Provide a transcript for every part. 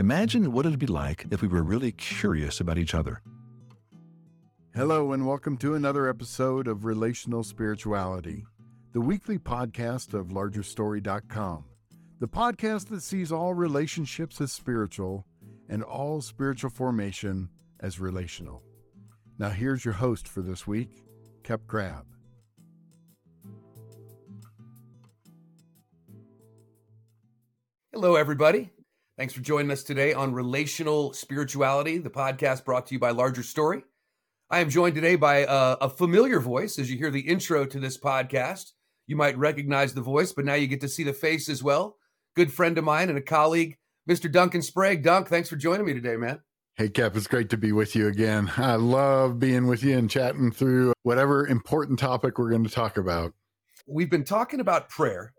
Imagine what it'd be like if we were really curious about each other. Hello, and welcome to another episode of Relational Spirituality, the weekly podcast of LargerStory.com, the podcast that sees all relationships as spiritual and all spiritual formation as relational. Now, here's your host for this week, Kep Crabb. Hello, everybody. Thanks for joining us today on Relational Spirituality, the podcast brought to you by Larger Story. I am joined today by a, a, familiar voice. As you hear the intro to this podcast, you might recognize the voice, but now you get to see the face as well. Good friend of mine and a colleague, Mr. Duncan Sprague. Dunk, thanks for joining me today, man. Hey, Kep, it's great to be with you again. I love being with you and chatting through whatever important topic we're going to talk about. We've been talking about prayer,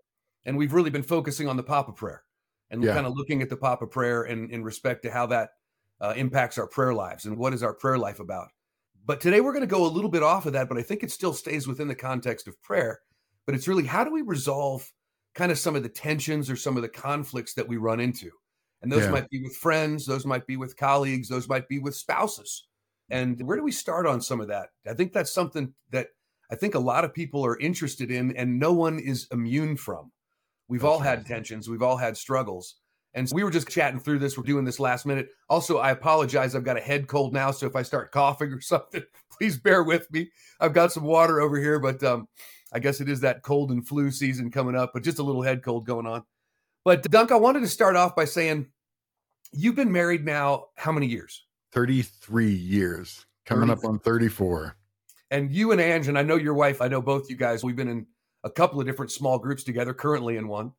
and we've really been focusing on the Papa Prayer and yeah. kind of looking at the Papa Prayer and in respect to how that uh, impacts our prayer lives and what is our prayer life about. But today we're going to go a little bit off of that, but I think it still stays within the context of prayer. But it's really how do we resolve kind of some of the tensions or some of the conflicts that we run into? And those yeah. might be with friends, those might be with colleagues, those might be with spouses. And where do we start on some of that? I think that's something that I think a lot of people are interested in and no one is immune from. We've That's all had tensions, we've all had struggles. And so we were just chatting through this. We're doing this last minute. Also, I apologize. I've got a head cold now. So if I start coughing or something, please bear with me. I've got some water over here, but um, I guess it is that cold and flu season coming up, but just a little head cold going on. But Dunk, I wanted to start off by saying you've been married now how many years? 33 years, coming 33. up on 34. And you and Ange, and I know your wife, I know both you guys, we've been in a couple of different small groups together, currently in one.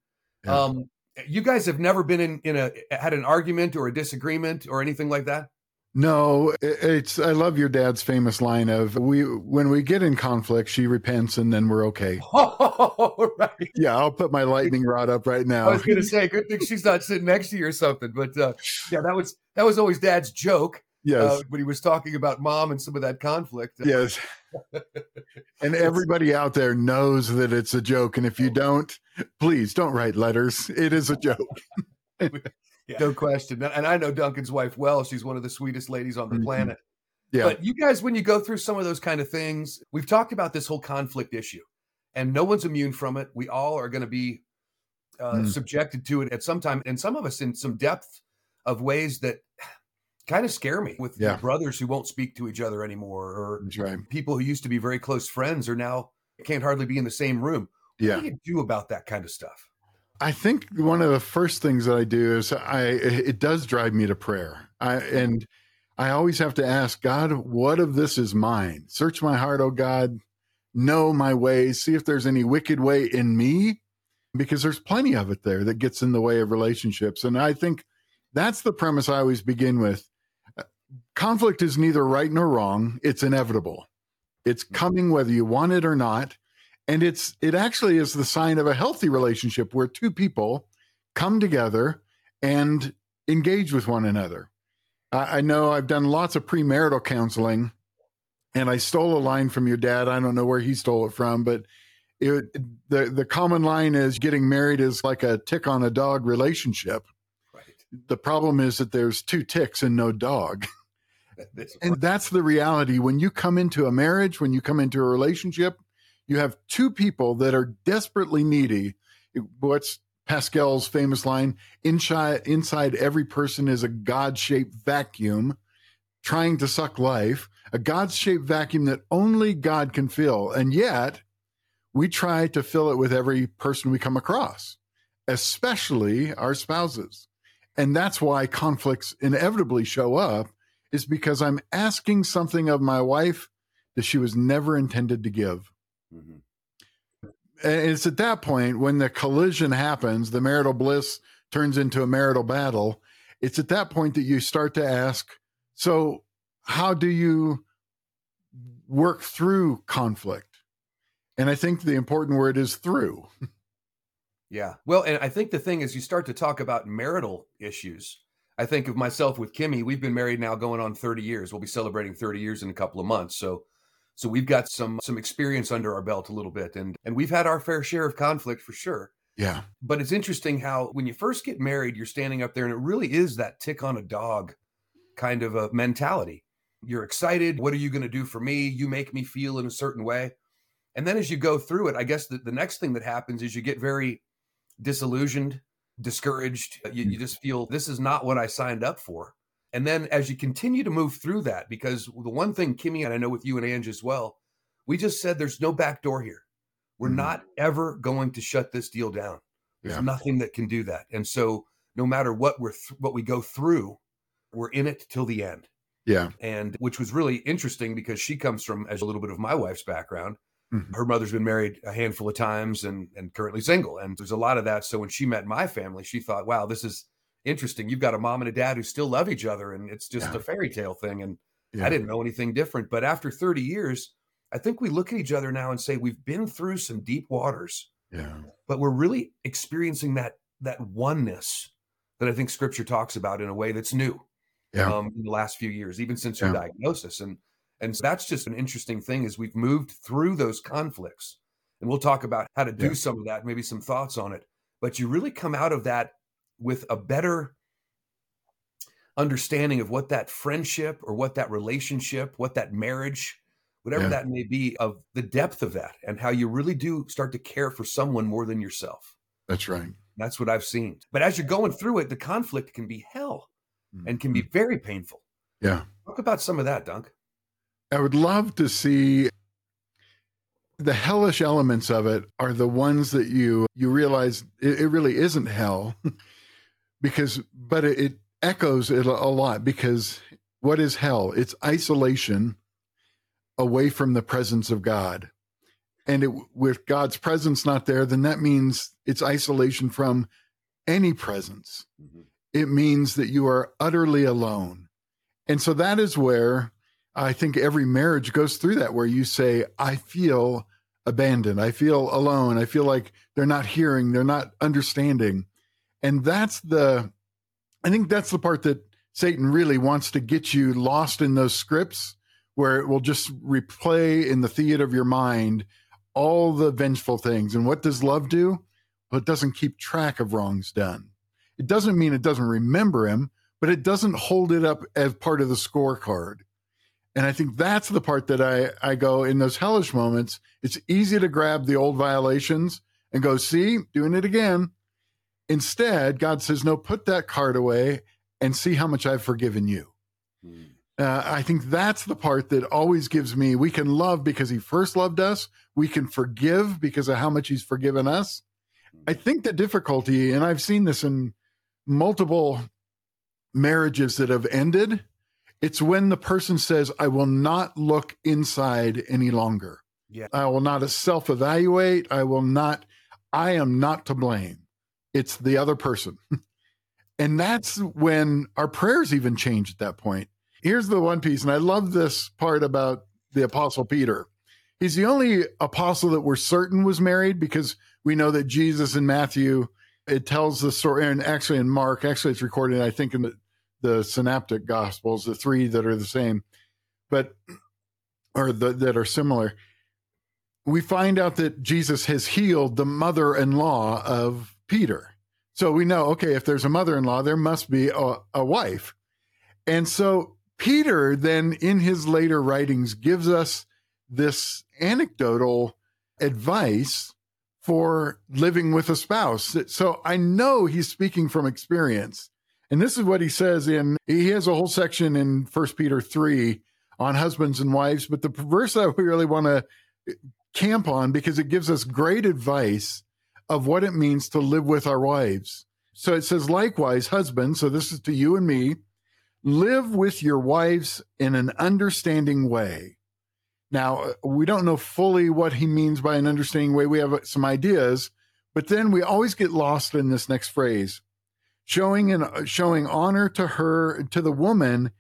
Yeah. Um, you guys have never been in, in a had an argument or a disagreement or anything like that? No, it's I love your dad's famous line of we when we get in conflict, she repents and then we're okay. Oh, right. Yeah, I'll put my lightning rod up right now. I was going to say, good thing she's not sitting next to you or something. But uh, yeah, that was that was always dad's joke. Yes. Uh, when he was talking about mom and some of that conflict. Yes. and everybody out there knows that it's a joke. And if you don't, please don't write letters. It is a joke. yeah. No question. And I know Duncan's wife well. She's one of the sweetest ladies on the mm-hmm. planet. Yeah. But you guys, when you go through some of those kind of things, we've talked about this whole conflict issue, and no one's immune from it. We all are going to be uh, mm. subjected to it at some time, and some of us in some depth of ways that kind of scare me with yeah. brothers who won't speak to each other anymore or right. people who used to be very close friends are now can't hardly be in the same room. What yeah. do you do about that kind of stuff? I think one of the first things that I do is I it does drive me to prayer. I and I always have to ask God, what of this is mine? Search my heart, oh God, know my ways, see if there's any wicked way in me because there's plenty of it there that gets in the way of relationships. And I think that's the premise I always begin with conflict is neither right nor wrong. It's inevitable. It's mm-hmm. coming whether you want it or not. And it's it actually is the sign of a healthy relationship where two people come together and engage with one another. I, I know i've done lots of premarital counseling and i stole a line from your dad. I don't know where he stole it from but it, the the common line is getting married is like a tick on a dog relationship. Right. the problem is that there's two ticks and no dog and that's the reality. When you come into a marriage, when you come into a relationship, you have two people that are desperately needy. What's Pascal's famous line? Inside, inside every person is a God shaped vacuum trying to suck life, a God shaped vacuum that only God can fill. And yet, we try to fill it with every person we come across, especially our spouses. And that's why conflicts inevitably show up is because I'm asking something of my wife that she was never intended to give. Mm-hmm. And it's at that point when the collision happens, the marital bliss turns into a marital battle. It's at that point that you start to ask, so how do you work through conflict? And I think the important word is through. Yeah. Well, and I think the thing is you start to talk about marital issues I think of myself with Kimmy. We've been married now going on 30 years. We'll be celebrating 30 years in a couple of months. So so we've got some some experience under our belt a little bit and and we've had our fair share of conflict for sure. Yeah. But it's interesting how when you first get married, you're standing up there and it really is that tick on a dog kind of a mentality. You're excited. What are you going to do for me? You make me feel in a certain way. And then as you go through it, I guess the, the next thing that happens is you get very disillusioned, discouraged. You, you just feel this is not what I signed up for. And then as you continue to move through that, because the one thing, Kimmy, and I know with you and Ange as well, we just said there's no back door here. We're mm-hmm. not ever going to shut this deal down. There's yeah. nothing that can do that. And so no matter what we're th- what we go through, we're in it till the end. Yeah. And which was really interesting because she comes from as a little bit of my wife's background. Mm-hmm. Her mother's been married a handful of times and and currently single. And there's a lot of that. So when she met my family, she thought, wow, this is interesting. You've got a mom and a dad who still love each other and it's just yeah. a fairy tale thing. And yeah. I didn't know anything different. But after 30 years, I think we look at each other now and say we've been through some deep waters. Yeah. But we're really experiencing that that oneness that I think scripture talks about in a way that's new yeah. um, in the last few years, even since your yeah. diagnosis. And and so that's just an interesting thing as we've moved through those conflicts. And we'll talk about how to do yeah. some of that, maybe some thoughts on it. But you really come out of that with a better understanding of what that friendship or what that relationship, what that marriage, whatever yeah. that may be, of the depth of that and how you really do start to care for someone more than yourself. That's right. That's what I've seen. But as you're going through it, the conflict can be hell and can be mm-hmm. very painful. Yeah. Talk about some of that, Dunk. I would love to see the hellish elements of it are the ones that you you realize it, it really isn't hell because but it, it echoes it a lot because what is hell? It's isolation away from the presence of god. And it, with god's presence not there then that means it's isolation from any presence. Mm-hmm. It means that you are utterly alone. And so that is where I think every marriage goes through that, where you say, I feel abandoned. I feel alone. I feel like they're not hearing, they're not understanding. And that's the, I think that's the part that Satan really wants to get you lost in those scripts where it will just replay in the theater of your mind all the vengeful things. And what does love do? Well, it doesn't keep track of wrongs done. It doesn't mean it doesn't remember him, but it doesn't hold it up as part of the scorecard. And I think that's the part that I, I go in those hellish moments. It's easy to grab the old violations and go, see, doing it again. Instead, God says, no, put that card away and see how much I've forgiven you. Mm. Uh, I think that's the part that always gives me we can love because he first loved us. We can forgive because of how much he's forgiven us. Hmm. I think the difficulty, and I've seen this in multiple marriages that have ended, it's when the person says, I will not look inside any longer. Yeah. I will not self evaluate. I will not, I am not to blame. It's the other person. and that's when our prayers even change at that point. Here's the one piece, and I love this part about the Apostle Peter. He's the only apostle that we're certain was married because we know that Jesus and Matthew it tells the story, and actually in Mark, actually it's recorded, I think, in the, the synoptic gospels, the three that are the same, but or the, that are similar. We find out that Jesus has healed the mother in law of Peter. So we know, okay, if there's a mother in law, there must be a, a wife. And so Peter then, in his later writings, gives us this anecdotal advice for living with a spouse. So I know he's speaking from experience. And this is what he says in he has a whole section in First Peter 3 on husbands and wives, but the verse that we really want to camp on because it gives us great advice of what it means to live with our wives. So it says, likewise, husbands, so this is to you and me, live with your wives in an understanding way now, we don't know fully what he means by an understanding way. We have some ideas, but then we always get lost in this next phrase showing and showing honor to her, to the woman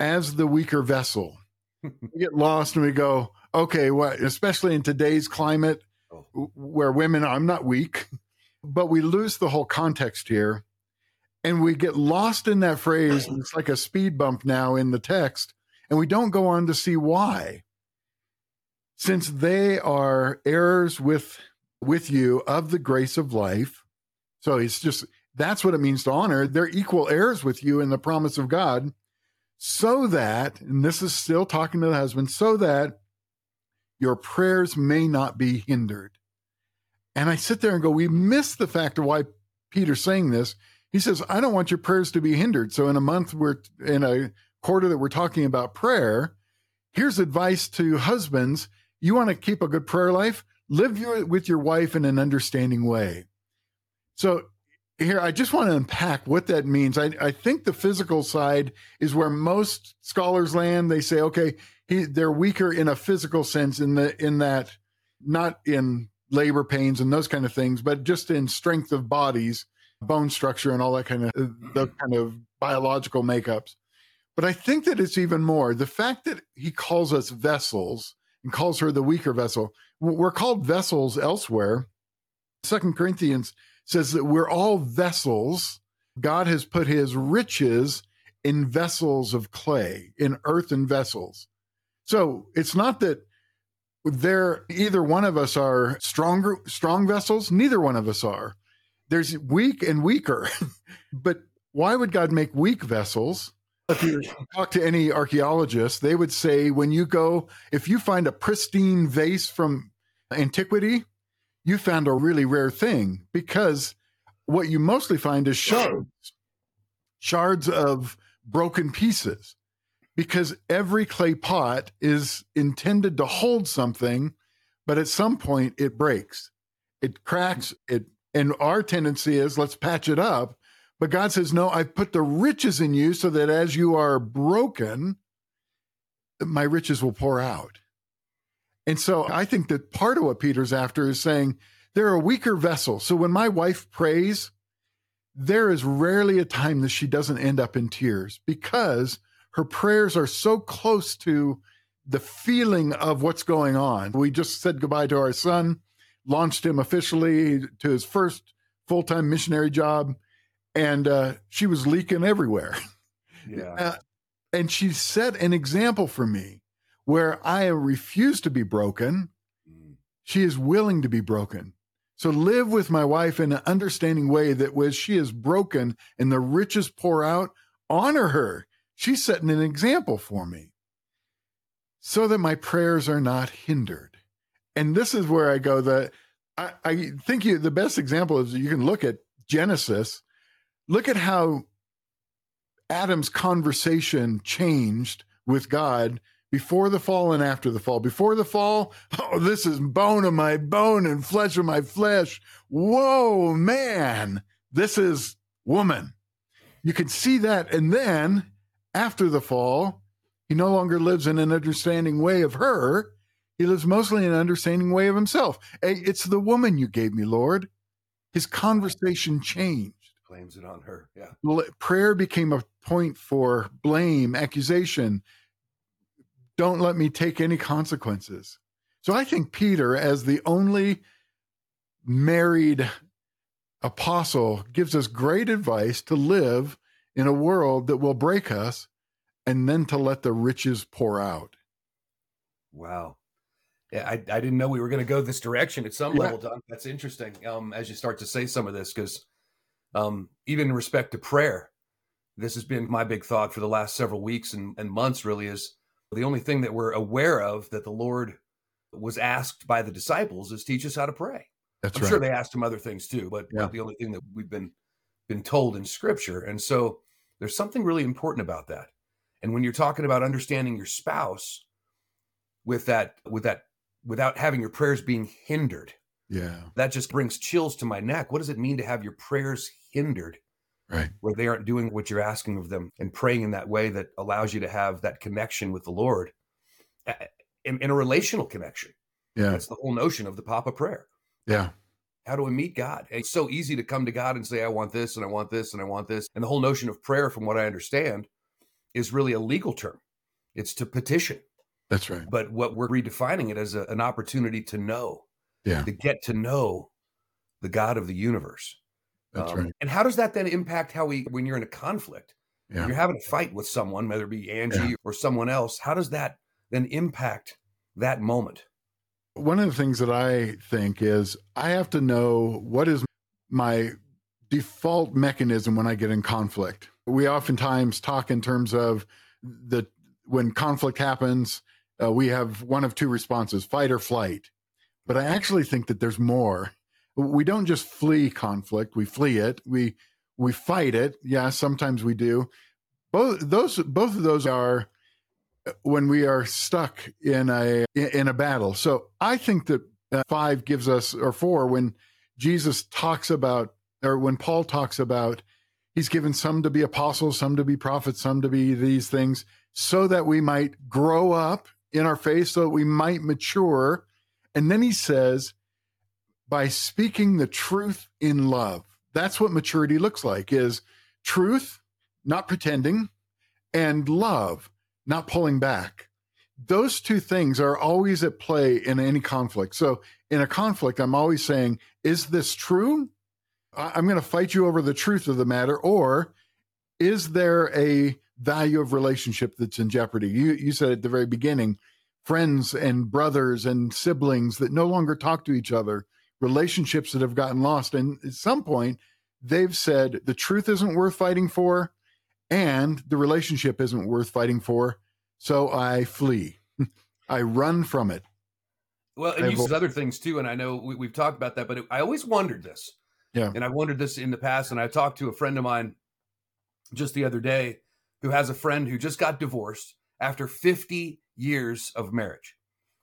as the weaker vessel. we get lost and we go, okay, what, especially in today's climate oh. where women, I'm not weak, but we lose the whole context here. And we get lost in that phrase. It's like a speed bump now in the text. And we don't go on to see why since they are heirs with with you of the grace of life. So it's just that's what it means to honor. They're equal heirs with you in the promise of God, so that, and this is still talking to the husband, so that your prayers may not be hindered. And I sit there and go, we miss the fact of why Peter's saying this. He says, I don't want your prayers to be hindered. So in a month, we're in a quarter that we're talking about prayer. Here's advice to husbands. You want to keep a good prayer life? Live your, with your wife in an understanding way. So here, I just want to unpack what that means. I, I think the physical side is where most scholars land. They say, okay, he, they're weaker in a physical sense in the in that not in labor pains and those kind of things, but just in strength of bodies, bone structure, and all that kind of uh, the mm-hmm. kind of biological makeups. But I think that it's even more the fact that he calls us vessels and calls her the weaker vessel. We're called vessels elsewhere. Second Corinthians says that we're all vessels. God has put his riches in vessels of clay, in earthen vessels. So it's not that there either one of us are stronger strong vessels, neither one of us are. There's weak and weaker. but why would God make weak vessels? if you talk to any archaeologist, they would say when you go, if you find a pristine vase from antiquity, you found a really rare thing because what you mostly find is shards, shards of broken pieces, because every clay pot is intended to hold something, but at some point it breaks, it cracks, it, and our tendency is let's patch it up. But God says, No, I've put the riches in you so that as you are broken, my riches will pour out. And so I think that part of what Peter's after is saying, they're a weaker vessel. So when my wife prays, there is rarely a time that she doesn't end up in tears because her prayers are so close to the feeling of what's going on. We just said goodbye to our son, launched him officially to his first full time missionary job and uh, she was leaking everywhere. Yeah. Uh, and she set an example for me where I refuse to be broken. Mm. She is willing to be broken. So live with my wife in an understanding way that when she is broken and the riches pour out, honor her. She's setting an example for me so that my prayers are not hindered. And this is where I go that I, I think you, the best example is you can look at Genesis look at how Adam's conversation changed with God before the fall and after the fall. Before the fall, oh, this is bone of my bone and flesh of my flesh. Whoa, man, this is woman. You can see that. And then after the fall, he no longer lives in an understanding way of her. He lives mostly in an understanding way of himself. Hey, it's the woman you gave me, Lord. His conversation changed blames it on her. Yeah. Prayer became a point for blame, accusation. Don't let me take any consequences. So I think Peter, as the only married apostle, gives us great advice to live in a world that will break us and then to let the riches pour out. Wow. Yeah, I, I didn't know we were going to go this direction at some yeah. level, Don. That's interesting. Um, as you start to say some of this, because um, even in respect to prayer, this has been my big thought for the last several weeks and, and months, really, is the only thing that we're aware of that the Lord was asked by the disciples is teach us how to pray. That's I'm right. sure they asked him other things too, but, yeah. but the only thing that we've been been told in scripture. And so there's something really important about that. And when you're talking about understanding your spouse with that, with that, without having your prayers being hindered, yeah. That just brings chills to my neck. What does it mean to have your prayers hindered? Right. Where they aren't doing what you're asking of them and praying in that way that allows you to have that connection with the Lord in, in a relational connection. Yeah. That's the whole notion of the Papa prayer. Yeah. How do we meet God? It's so easy to come to God and say, I want this and I want this and I want this. And the whole notion of prayer, from what I understand, is really a legal term. It's to petition. That's right. But what we're redefining it as a, an opportunity to know yeah. to get to know the God of the universe. That's um, right. And how does that then impact how we, when you're in a conflict, yeah. you're having a fight with someone, whether it be Angie yeah. or someone else, how does that then impact that moment? One of the things that I think is I have to know what is my default mechanism when I get in conflict. We oftentimes talk in terms of the when conflict happens, uh, we have one of two responses fight or flight. But I actually think that there's more. We don't just flee conflict, we flee it. We we fight it. Yeah, sometimes we do. Both those both of those are when we are stuck in a in a battle. So I think that uh, 5 gives us or 4 when Jesus talks about or when Paul talks about he's given some to be apostles, some to be prophets, some to be these things so that we might grow up in our faith, so that we might mature. And then he says, by speaking the truth in love. That's what maturity looks like is truth, not pretending, and love, not pulling back. Those two things are always at play in any conflict. So in a conflict, I'm always saying, is this true? I'm going to fight you over the truth of the matter, or is there a value of relationship that's in jeopardy? You you said at the very beginning, friends and brothers and siblings that no longer talk to each other, relationships that have gotten lost, and at some point they've said the truth isn't worth fighting for, and the relationship isn't worth fighting for, so I flee, I run from it. Well, and you said other things too, and I know we, have talked about that, but I always wondered this yeah. And I wondered this in the past. And I talked to a friend of mine just the other day who has a friend who just got divorced after 50 years of marriage.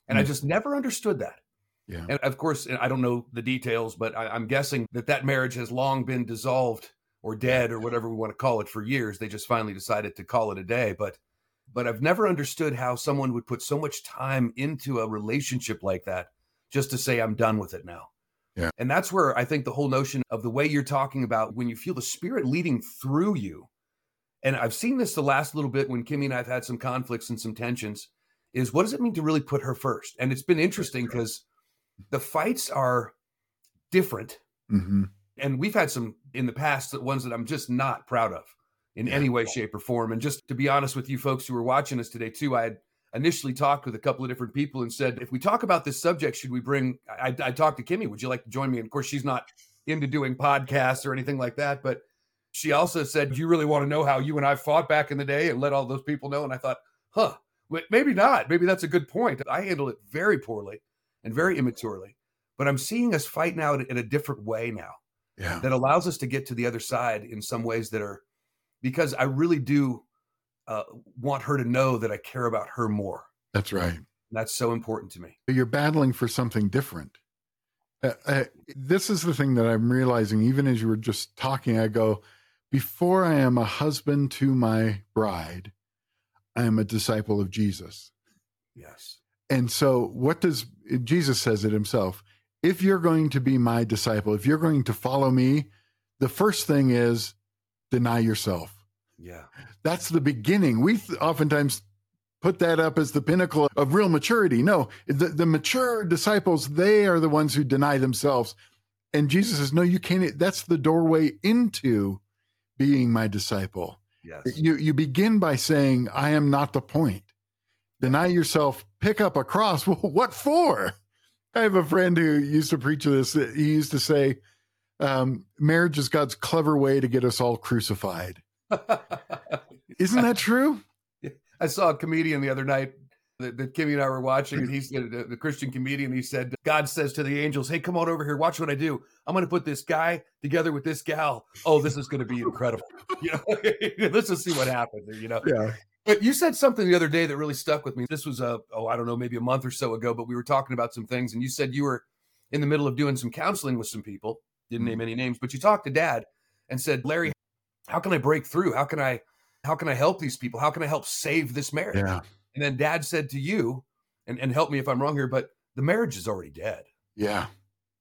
And mm. I just never understood that. Yeah. And of course, I don't know the details, but I, I'm guessing that that marriage has long been dissolved or dead or whatever we want to call it for years. They just finally decided to call it a day. But but I've never understood how someone would put so much time into a relationship like that just to say I'm done with it now. Yeah. And that's where I think the whole notion of the way you're talking about when you feel the spirit leading through you. And I've seen this the last little bit when Kimmy and I've had some conflicts and some tensions is what does it mean to really put her first? And it's been interesting because the fights are different. Mm-hmm. And we've had some in the past, that ones that I'm just not proud of in yeah. any way, shape, or form. And just to be honest with you folks who are watching us today, too, I had initially talked with a couple of different people and said, if we talk about this subject, should we bring? I, I talked to Kimmy. Would you like to join me? And of course, she's not into doing podcasts or anything like that, but she also said, "Do you really want to know how you and I fought back in the day and let all those people know?" And I thought, huh, maybe not. Maybe that's a good point. I handle it very poorly and very immaturely, but I'm seeing us fight now in a different way now. Yeah. That allows us to get to the other side in some ways that are because I really do uh, want her to know that I care about her more. That's right. That's so important to me. You're battling for something different. Uh, uh, this is the thing that I'm realizing, even as you were just talking, I go, before I am a husband to my bride, I am a disciple of Jesus. Yes. And so, what does Jesus says it himself? If you're going to be my disciple, if you're going to follow me, the first thing is deny yourself. Yeah. That's the beginning. We oftentimes put that up as the pinnacle of real maturity. No, the, the mature disciples, they are the ones who deny themselves. And Jesus says, No, you can't. That's the doorway into being my disciple. Yes. You, you begin by saying, I am not the point. Deny yourself, pick up a cross. Well, what for? I have a friend who used to preach this. He used to say, um, marriage is God's clever way to get us all crucified. Isn't that true? I saw a comedian the other night that, that Kimmy and I were watching, and he's the, the Christian comedian. He said, God says to the angels, Hey, come on over here, watch what I do. I'm going to put this guy together with this gal. Oh, this is going to be incredible. You know, let's just see what happens. You know, yeah. But you said something the other day that really stuck with me. This was a, oh, I don't know, maybe a month or so ago, but we were talking about some things, and you said you were in the middle of doing some counseling with some people. Didn't name mm-hmm. any names, but you talked to dad and said, Larry, how can I break through? How can I how can I help these people? How can I help save this marriage? Yeah. And then dad said to you, and, and help me if I'm wrong here, but the marriage is already dead. Yeah.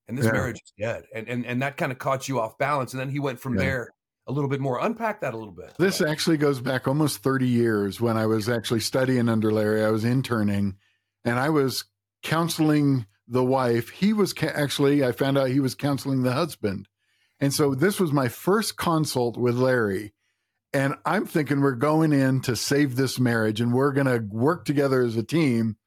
And this yeah. marriage is dead. And and and that kind of caught you off balance. And then he went from yeah. there a little bit more. Unpack that a little bit. This actually goes back almost 30 years when I was actually studying under Larry. I was interning and I was counseling the wife. He was ca- actually, I found out he was counseling the husband. And so this was my first consult with Larry. And I'm thinking we're going in to save this marriage and we're going to work together as a team.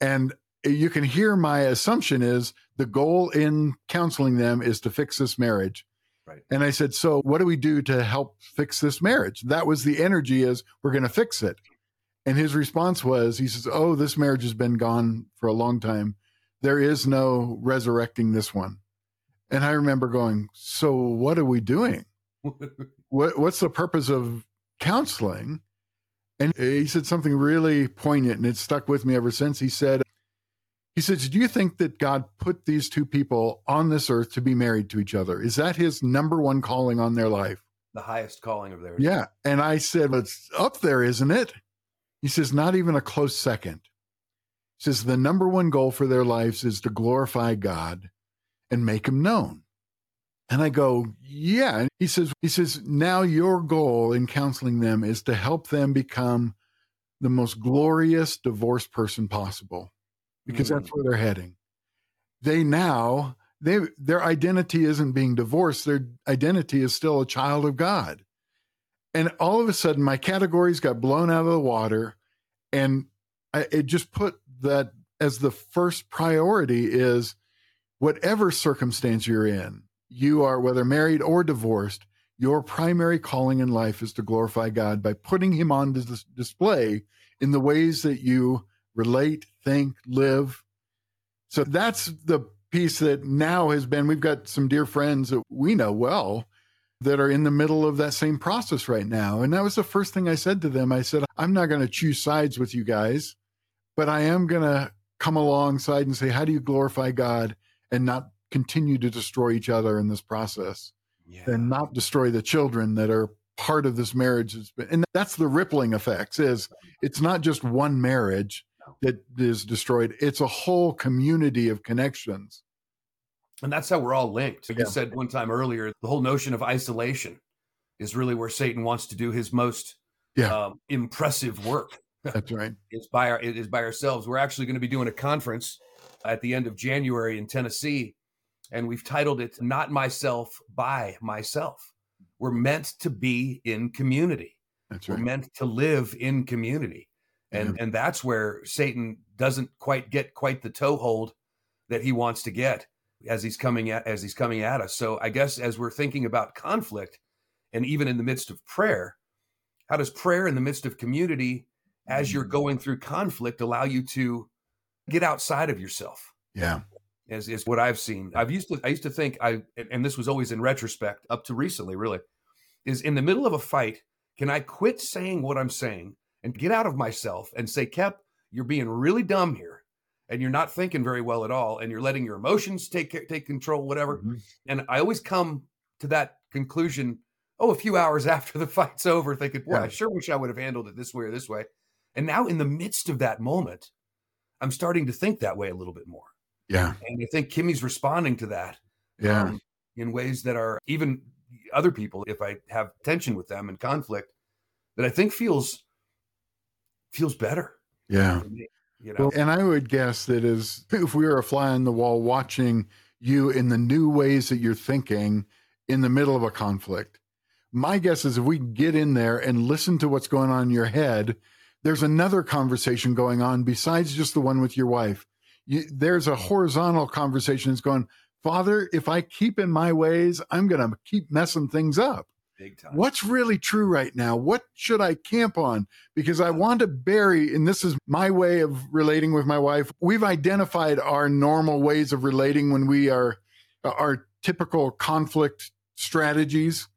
And you can hear my assumption is the goal in counseling them is to fix this marriage. Right. And I said, so what do we do to help fix this marriage? That was the energy is we're going to fix it. And his response was, he says, oh, this marriage has been gone for a long time. There is no resurrecting this one. And I remember going, so what are we doing? what, what's the purpose of counseling? And he said something really poignant and it stuck with me ever since. He said, he says, Do you think that God put these two people on this earth to be married to each other? Is that his number one calling on their life? The highest calling of theirs. Yeah. And I said, well, It's up there, isn't it? He says, Not even a close second. He says, The number one goal for their lives is to glorify God and make him known. And I go, Yeah. And he says, He says, Now your goal in counseling them is to help them become the most glorious divorced person possible because that's mm. where they're heading. They now they their identity isn't being divorced. Their identity is still a child of God. And all of a sudden, my categories got blown out of the water, and I, it just put that as the first priority is whatever circumstance you're in, you are whether married or divorced. Your primary calling in life is to glorify God by putting Him on dis- display in the ways that you relate, think, live. So that's the piece that now has been. We've got some dear friends that we know well that are in the middle of that same process right now. And that was the first thing I said to them. I said, I'm not going to choose sides with you guys, but I am going to come alongside and say, how do you glorify God and not continue to destroy each other in this process Yeah. and not destroy the children that are part of this marriage and that's the rippling effects is it's not just one marriage that is destroyed it's a whole community of connections And that's how we're all linked. Like Yeah. you said one time earlier, the whole notion of isolation is really where Satan wants to do his most Yeah. um, impressive work. that's right Is by our, it is by ourselves. We're actually going to be doing a conference at the end of January in Tennessee, and we've titled it "Not Myself by Myself." We're meant to be in community. that's right. We're meant to live in community. And and that's where Satan doesn't quite get quite the toehold that he wants to get as he's coming at as he's coming at us. So I guess as we're thinking about conflict and even in the midst of prayer, how does prayer in the midst of community as you're mm. going through conflict allow you to get outside of yourself? yeah is, is what I've seen. I've used to I used to think I and this was always in retrospect up to recently really is in the middle of a fight can I quit saying what I'm saying and get out of myself and say Kep you're being really dumb here and you're not thinking very well at all and you're letting your emotions take take control whatever. Mhm. and I always come to that conclusion oh a few hours after the fight's over thinking boy Yeah. I sure wish I would have handled it this way or this way. And now in the midst of that moment I'm starting to think that way a little bit more. Yeah. And I think Kimmy's responding to that yeah. um, in ways that are even other people, if I have tension with them and conflict, that I think feels feels better. yeah You know, Well, and I would guess that as if we were a fly on the wall watching you in the new ways that you're thinking in the middle of a conflict, my guess is if we get in there and listen to what's going on in your head, there's another conversation going on besides just the one with your wife. You, there's a horizontal conversation that's going, Father, if I keep in my ways, I'm going to keep messing things up big time. what's really true right now? What should i camp on? Because i want to bury and this is my way of relating with my wife we've identified our normal ways of relating when we are our typical conflict strategies.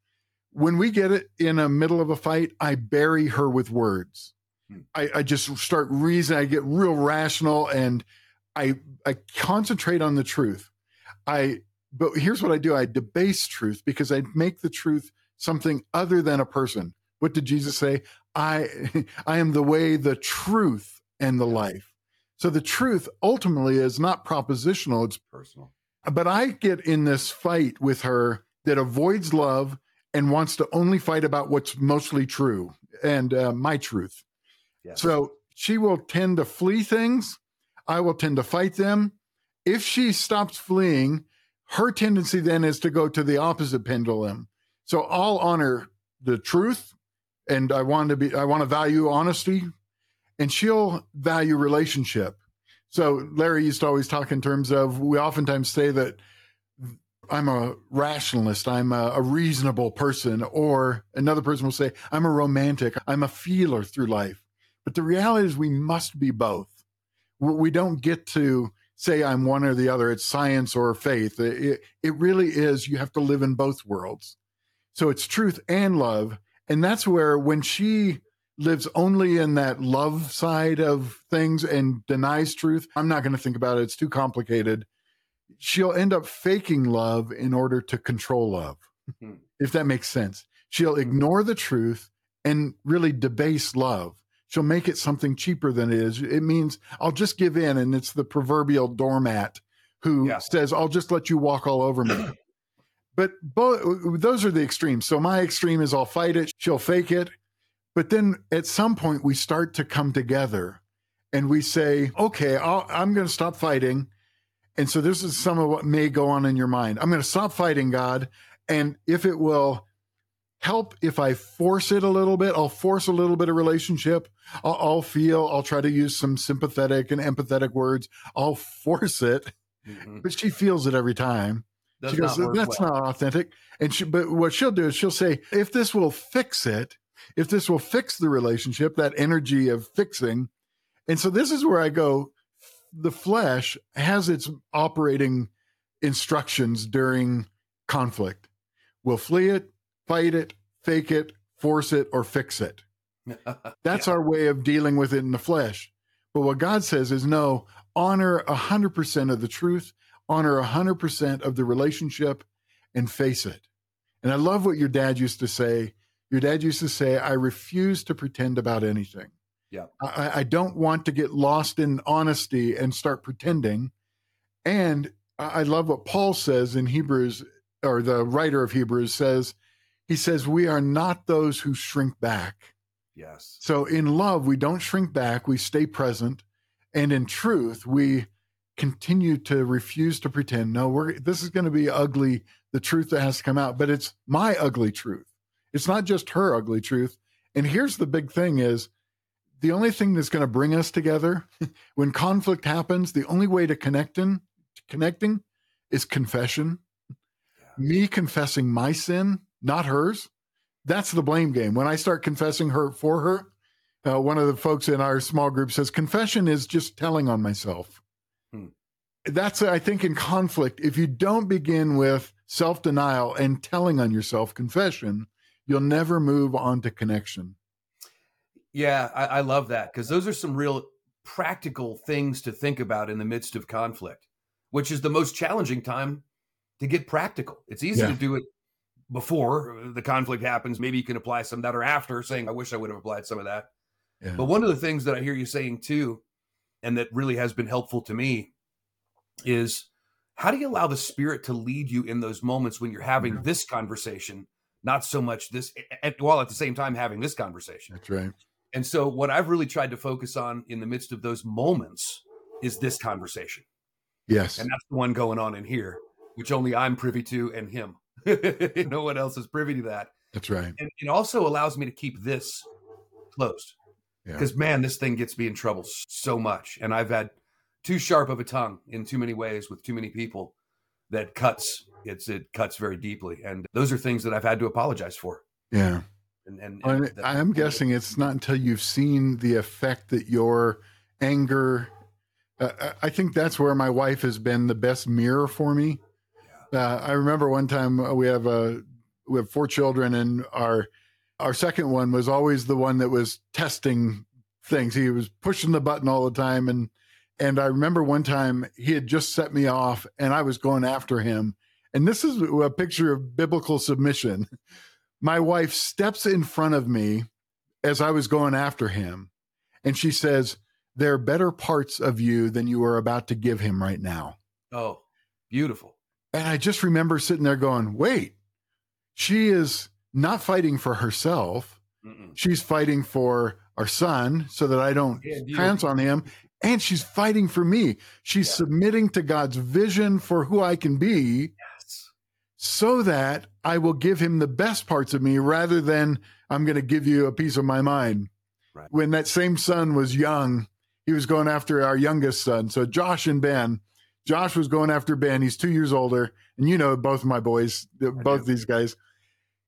When we get it in the middle of a fight i bury her with words. Hmm. I, I just start reasoning i get real rational and i i concentrate on the truth. I but here's what i do. I debase truth because i make the truth something other than a person. What did Jesus say? I I am the way, the truth, and the life. So the truth ultimately is not propositional, it's Personal. but I get in this fight with her that avoids love and wants to only fight about what's mostly true and uh, my truth. Yes. So she will tend to flee things. I will tend to fight them. If she stops fleeing, her tendency then is to go to the opposite pendulum. So I'll honor the truth and I want to be I want to value honesty and she'll value relationship. So Larry used to always talk in terms of we oftentimes say that I'm a rationalist, I'm a, a, reasonable person, or another person will say, I'm a romantic, I'm a feeler through life. But the reality is, we must be both. We don't get to say I'm one or the other. It's science or faith. It, it really is, you have to live in both worlds. So it's truth and love. And that's where, when she lives only in that love side of things and denies truth, I'm not going to think about it. It's too complicated she'll end up faking love in order to control love, mm-hmm. if that makes sense. She'll ignore the truth and really debase love. She'll make it something cheaper than it is. It means I'll just give in, and it's the proverbial doormat who yeah. says, I'll just let you walk all over me. but both those are the extremes. So my extreme is I'll fight it, she'll fake it. But then at some point, we start to come together and we say, okay, i am going to stop fighting and so this is some of what may go on in your mind. I'm going to stop fighting God. And if it will help, if I force it a little bit, I'll force a little bit of relationship. I'll, I'll feel, I'll try to use some sympathetic and empathetic words. I'll force it. Mm-hmm. But she feels it every time. Does she goes, that's well. not authentic. And she, but what she'll do is she'll say, if this will fix it, if this will fix the relationship, that energy of fixing. And so this is where I go, the flesh has its operating instructions during conflict. We'll flee it, fight it, fake it, force it, or fix it. That's yeah. our way of dealing with it in the flesh. But what God says is no, honor 100% of the truth, honor 100% of the relationship, and face it. And I love what your dad used to say. Your dad used to say, I refuse to pretend about anything. Yeah. I, I don't want to get lost in honesty and start pretending. And I love what Paul says in Hebrews, or the writer of Hebrews says, he says, We are not those who shrink back. Yes. So in love, we don't shrink back, we stay present. And in truth, we continue to refuse to pretend, no, we're this is going to be ugly, the truth that has to come out, but it's my ugly truth. It's not just her ugly truth. And here's the big thing is the only thing that's going to bring us together when conflict happens, the only way to connecting, connecting is confession. Yeah. Me confessing my sin, not hers. That's the blame game. When I start confessing her for her, uh, one of the folks in our small group says confession is just telling on myself. That's, I think, in conflict. If you don't begin with self denial and telling on yourself, confession, you'll never move on to connection. Yeah, I, I love that because those are some real practical things to think about in the midst of conflict, which is the most challenging time to get practical. It's easy yeah. to do it before the conflict happens. Maybe you can apply some that or after, saying, I wish I would have applied some of that. Yeah. But one of the things that I hear you saying too, and that really has been helpful to me, is how do you allow the spirit to lead you in those moments when you're having yeah. this conversation, not so much this, while at the same time having this conversation? That's right. And so, what I've really tried to focus on in the midst of those moments is this conversation. Yes. And that's the one going on in here, which only I'm privy to and him. no one else is privy to that. That's right. And it also allows me to keep this closed. Because, yeah. man, this thing gets me in trouble so much. And I've had too sharp of a tongue in too many ways with too many people that cuts. It's it cuts very deeply. And those are things that I've had to apologize for. Yeah. And, and, and I'm guessing it's not until you've seen the effect that your anger. Uh, I think that's where my wife has been the best mirror for me. Yeah. Uh, I remember one time uh, we have a we have four children, and our our second one was always the one that was testing things. He was pushing the button all the time, and and I remember one time he had just set me off, and I was going after him. And this is a picture of biblical submission my wife steps in front of me as I was going after him, and she says, There are better parts of you than you are about to give him right now. Oh, beautiful. And I just remember sitting there going, Wait, she is not fighting for herself. Mm-mm. She's fighting for our son so that I don't yeah, on him. And she's fighting for me. She's yeah. submitting to God's vision for who I can be so that I will give him the best parts of me rather than I'm going to give you a piece of my mind. Right. When that same son was young, he was going after our youngest son. So Josh and Ben. Josh was going after Ben. He's two years older, and you know both my boys, both these guys.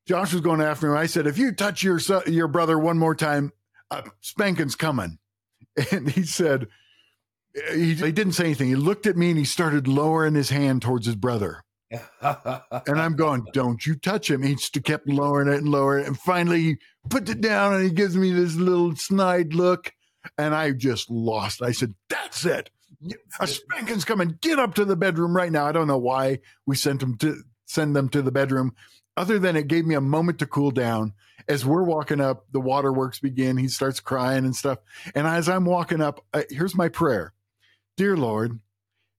Josh was going after him. I said, "If you touch your son, your brother one more time, uh, spanking's coming." And he said, he, he didn't say anything. He looked at me and he started lowering his hand towards his brother. and I'm going, don't you touch him. He just kept lowering it and lowering it. And finally, he puts it down and he gives me this little snide look. And I just lost. I said, that's it. A spanking's coming. Get up to the bedroom right now. I don't know why we sent him to send them to the bedroom, other than it gave me a moment to cool down. As we're walking up, the waterworks begin. He starts crying and stuff. And as I'm walking up, uh, here's my prayer Dear Lord,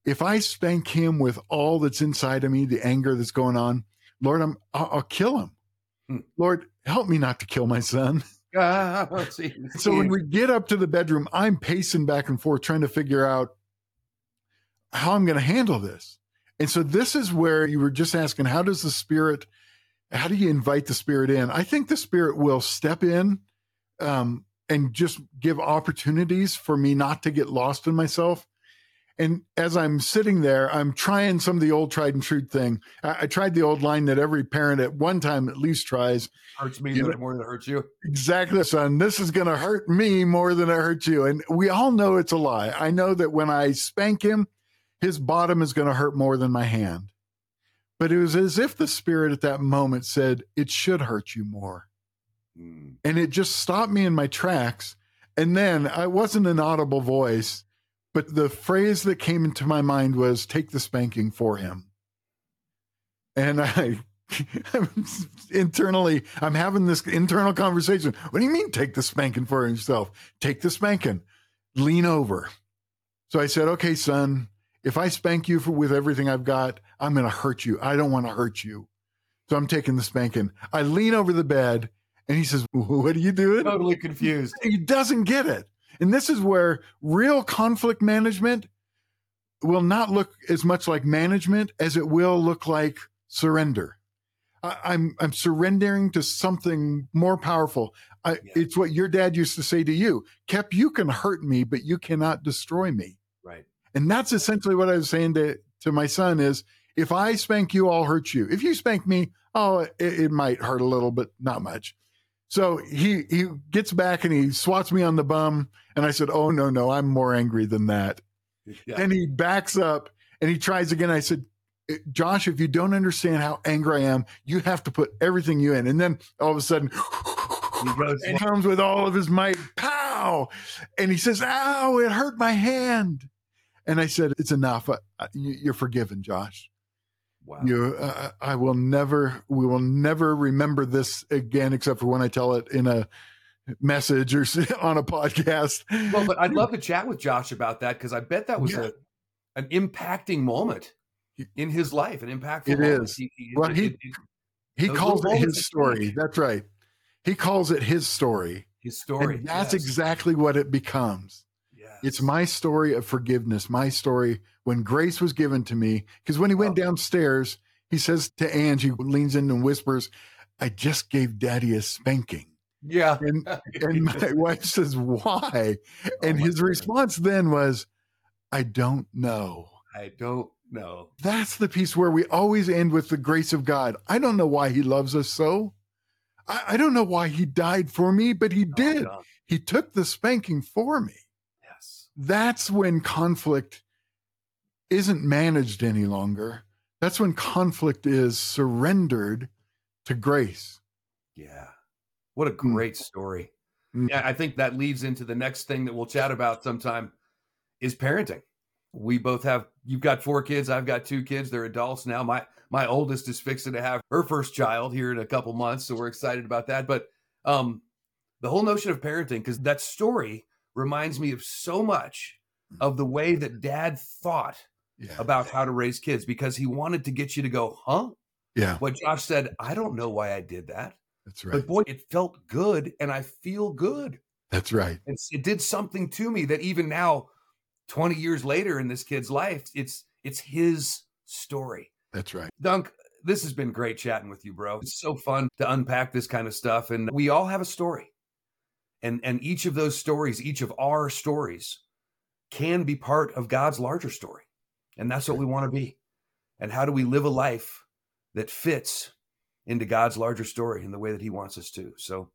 if I spank him with all that's inside of me, the anger that's going on, Lord, I'm I'll, I'll kill him. Hmm. Lord, help me not to kill my son. so when we get up to the bedroom, I'm pacing back and forth trying to figure out how I'm going to handle this. And so this is where you were just asking, how does the spirit, how do you invite the spirit in? I think the spirit will step in um, and just give opportunities for me not to get lost in myself and as I'm sitting there, I'm trying some of the old tried and true thing. I, I tried the old line that every parent at one time at least tries. Hurts me you know, more than it hurts you. Exactly, son. This is going to hurt me more than it hurts you. And we all know it's a lie. I know that when I spank him, his bottom is going to hurt more than my hand. But it was as if the spirit at that moment said, It should hurt you more. Mm. And it just stopped me in my tracks. And then I wasn't an audible voice but the phrase that came into my mind was take the spanking for him. And I internally, I'm having this internal conversation. What do you mean take the spanking for yourself? Take the spanking, lean over. So I said, okay, son, if I spank you for, with everything I've got, I'm going to hurt you. I don't want to hurt you. So I'm taking the spanking. I lean over the bed and he says, What are you doing? Totally confused. He doesn't get it. And this is where real conflict management will not look as much like management as it will look like surrender. I, I'm I'm surrendering to something more powerful. I, yeah. It's what your dad used to say to you, Kep. You can hurt me, but you cannot destroy me. Right. And that's essentially what I was saying to to my son is if I spank you, I'll hurt you. If you spank me, oh, it, it might hurt a little, but not much. So he he gets back and he swats me on the bum, and I said, "Oh no, no, I'm more angry than that." Yeah. And he backs up and he tries again. I said, eh, "Josh, if you don't understand how angry I am, you have to put everything you in." And then all of a sudden, he comes with all of his might, pow, and he says, "Ow, it hurt my hand." And I said, "It's enough. Uh, uh you're forgiven, Josh." Wow. You, uh, I will never, we will never remember this again, except for when I tell it in a message or on a podcast. Well, but I'd love to chat with Josh about that because I bet that was yeah. a, an impacting moment in his life, an impactful. It moment. is. He, well, he it, it, he calls it his story. That's right. He calls it his story. His story. And that's yes. exactly what it becomes. Yes. It's my story of forgiveness, my story when grace was given to me. Because when he went downstairs, he says to Angie, leans in and whispers, I just gave daddy a spanking. Yeah. And, and my wife says, Why? Oh and oh his God. response then was, I don't know. I don't know. That's the piece where we always end with the grace of God. I don't know why he loves us so. I, I don't know why he died for me, but he oh, did. He took the spanking for me. Yes. That's when conflict isn't managed any longer. That's when conflict is surrendered to grace. Yeah. What a mm. great story. Mm. Yeah, I think that leads into the next thing that we'll chat about sometime is parenting. We both have you've got four kids, I've got two kids. They're adults now. My my oldest is fixing to have her first child here in a couple months, so we're excited about that. But um the whole notion of parenting because that story reminds me of so much of the way that dad thought yeah. about how to raise kids because he wanted to get you to go, huh? Yeah. What Josh said, I don't know why I did that. That's right. But boy, it felt good and I feel good. That's right. It's, it did something to me that even now, 20 years later in this kid's life, it's it's his story. That's right. Dunk, this has been great chatting with you, bro. It's so fun to unpack this kind of stuff. And we all have a story. And and each of those stories, each of our stories can be part of God's larger story. And that's what we want to be. And how do we live a life that fits into God's larger story in the way that He wants us to? So,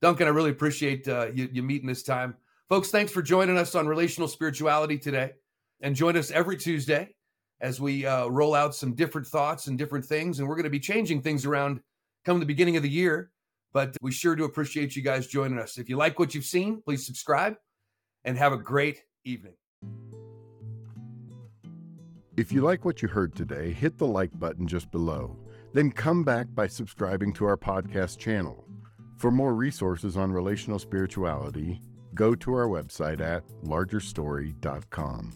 Duncan, I really appreciate uh, you, you meeting this time. Folks, thanks for joining us on Relational Spirituality today. And join us every Tuesday as we uh, roll out some different thoughts and different things. And we're going to be changing things around come the beginning of the year. But we sure do appreciate you guys joining us. If you like what you've seen, please subscribe and have a great evening. If you like what you heard today, hit the like button just below. Then come back by subscribing to our podcast channel. For more resources on relational spirituality, go to our website at largerstory.com.